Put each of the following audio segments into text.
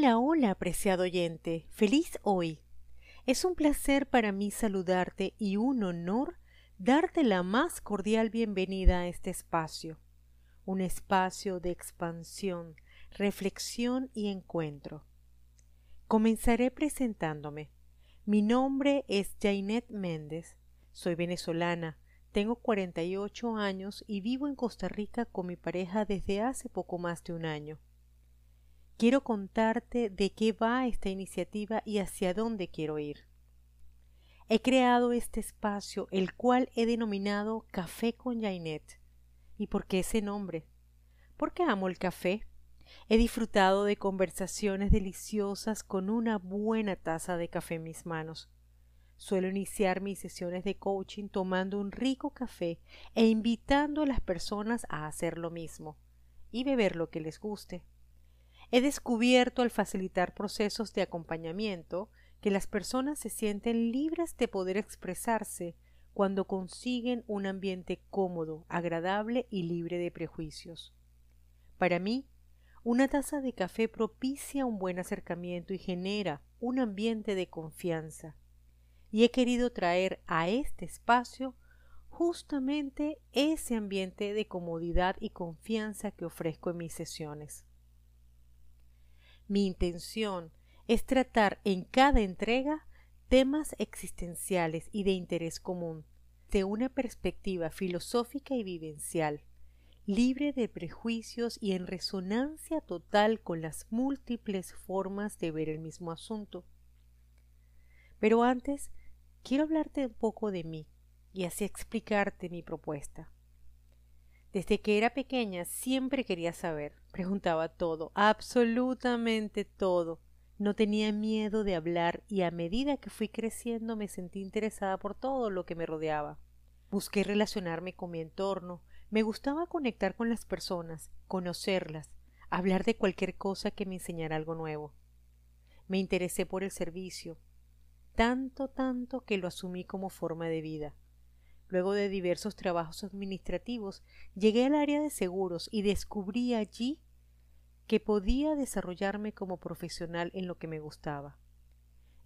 Hola, hola, apreciado oyente. Feliz hoy. Es un placer para mí saludarte y un honor darte la más cordial bienvenida a este espacio. Un espacio de expansión, reflexión y encuentro. Comenzaré presentándome. Mi nombre es Jainet Méndez. Soy venezolana, tengo 48 años y vivo en Costa Rica con mi pareja desde hace poco más de un año quiero contarte de qué va esta iniciativa y hacia dónde quiero ir. He creado este espacio, el cual he denominado Café con Jainet. ¿Y por qué ese nombre? Porque amo el café. He disfrutado de conversaciones deliciosas con una buena taza de café en mis manos. Suelo iniciar mis sesiones de coaching tomando un rico café e invitando a las personas a hacer lo mismo y beber lo que les guste. He descubierto al facilitar procesos de acompañamiento que las personas se sienten libres de poder expresarse cuando consiguen un ambiente cómodo, agradable y libre de prejuicios. Para mí, una taza de café propicia un buen acercamiento y genera un ambiente de confianza. Y he querido traer a este espacio justamente ese ambiente de comodidad y confianza que ofrezco en mis sesiones. Mi intención es tratar en cada entrega temas existenciales y de interés común, de una perspectiva filosófica y vivencial, libre de prejuicios y en resonancia total con las múltiples formas de ver el mismo asunto. Pero antes, quiero hablarte un poco de mí y así explicarte mi propuesta. Desde que era pequeña siempre quería saber, preguntaba todo, absolutamente todo. No tenía miedo de hablar y a medida que fui creciendo me sentí interesada por todo lo que me rodeaba. Busqué relacionarme con mi entorno, me gustaba conectar con las personas, conocerlas, hablar de cualquier cosa que me enseñara algo nuevo. Me interesé por el servicio, tanto, tanto que lo asumí como forma de vida. Luego de diversos trabajos administrativos, llegué al área de seguros y descubrí allí que podía desarrollarme como profesional en lo que me gustaba.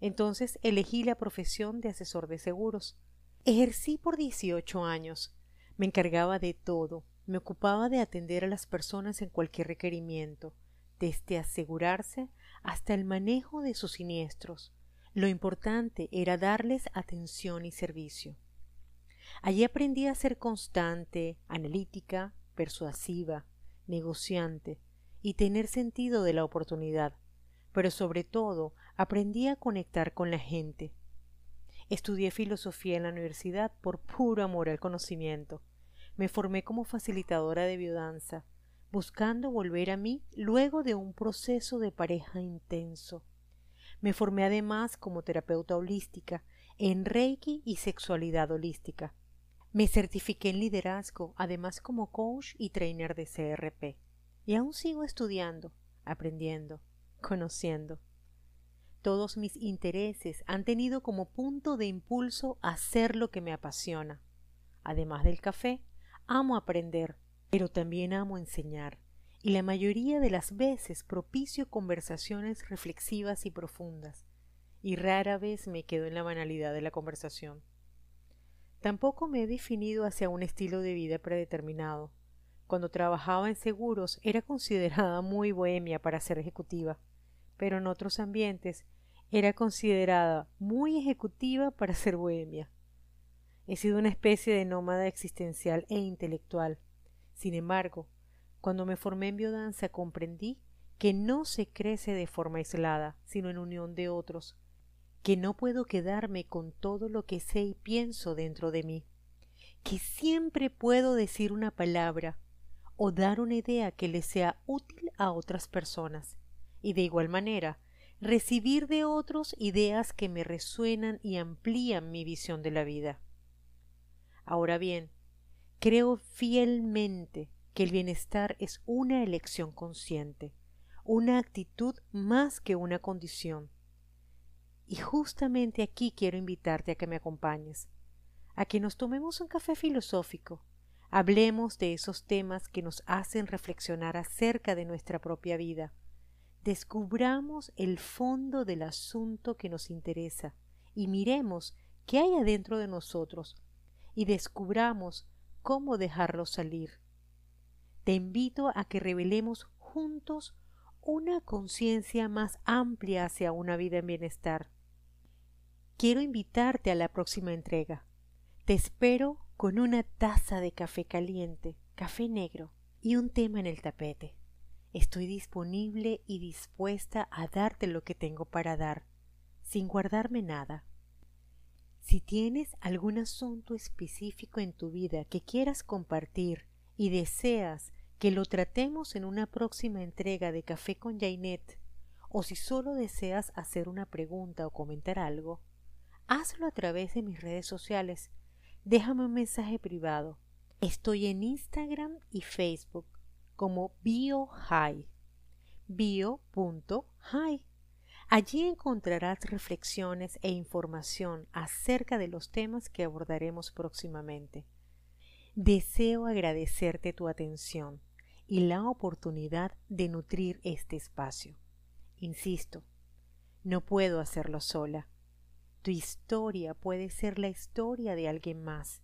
Entonces elegí la profesión de asesor de seguros. Ejercí por 18 años. Me encargaba de todo. Me ocupaba de atender a las personas en cualquier requerimiento, desde asegurarse hasta el manejo de sus siniestros. Lo importante era darles atención y servicio. Allí aprendí a ser constante, analítica, persuasiva, negociante y tener sentido de la oportunidad, pero sobre todo aprendí a conectar con la gente. Estudié filosofía en la universidad por puro amor al conocimiento. Me formé como facilitadora de biodanza, buscando volver a mí luego de un proceso de pareja intenso. Me formé además como terapeuta holística en Reiki y sexualidad holística. Me certifiqué en liderazgo, además como coach y trainer de CRP. Y aún sigo estudiando, aprendiendo, conociendo. Todos mis intereses han tenido como punto de impulso hacer lo que me apasiona. Además del café, amo aprender, pero también amo enseñar, y la mayoría de las veces propicio conversaciones reflexivas y profundas, y rara vez me quedo en la banalidad de la conversación. Tampoco me he definido hacia un estilo de vida predeterminado. Cuando trabajaba en seguros era considerada muy bohemia para ser ejecutiva, pero en otros ambientes era considerada muy ejecutiva para ser bohemia. He sido una especie de nómada existencial e intelectual. Sin embargo, cuando me formé en biodanza comprendí que no se crece de forma aislada, sino en unión de otros, que no puedo quedarme con todo lo que sé y pienso dentro de mí, que siempre puedo decir una palabra o dar una idea que le sea útil a otras personas, y de igual manera recibir de otros ideas que me resuenan y amplían mi visión de la vida. Ahora bien, creo fielmente que el bienestar es una elección consciente, una actitud más que una condición, y justamente aquí quiero invitarte a que me acompañes, a que nos tomemos un café filosófico, hablemos de esos temas que nos hacen reflexionar acerca de nuestra propia vida, Descubramos el fondo del asunto que nos interesa y miremos qué hay adentro de nosotros y descubramos cómo dejarlo salir. Te invito a que revelemos juntos una conciencia más amplia hacia una vida en bienestar. Quiero invitarte a la próxima entrega. Te espero con una taza de café caliente, café negro y un tema en el tapete. Estoy disponible y dispuesta a darte lo que tengo para dar, sin guardarme nada. Si tienes algún asunto específico en tu vida que quieras compartir y deseas que lo tratemos en una próxima entrega de Café con Jainet, o si solo deseas hacer una pregunta o comentar algo, hazlo a través de mis redes sociales. Déjame un mensaje privado. Estoy en Instagram y Facebook como BioHigh. Bio.high. Allí encontrarás reflexiones e información acerca de los temas que abordaremos próximamente. Deseo agradecerte tu atención y la oportunidad de nutrir este espacio. Insisto, no puedo hacerlo sola. Tu historia puede ser la historia de alguien más,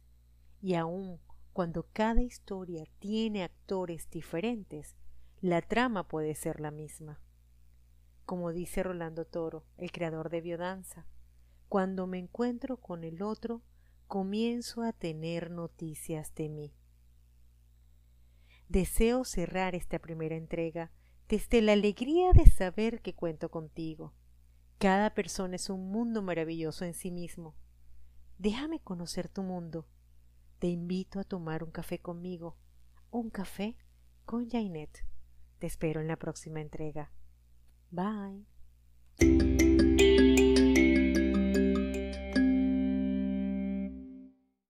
y aun cuando cada historia tiene actores diferentes, la trama puede ser la misma como dice Rolando Toro, el creador de biodanza. Cuando me encuentro con el otro, comienzo a tener noticias de mí. Deseo cerrar esta primera entrega desde la alegría de saber que cuento contigo. Cada persona es un mundo maravilloso en sí mismo. Déjame conocer tu mundo. Te invito a tomar un café conmigo. Un café con Jainet. Te espero en la próxima entrega. Bye.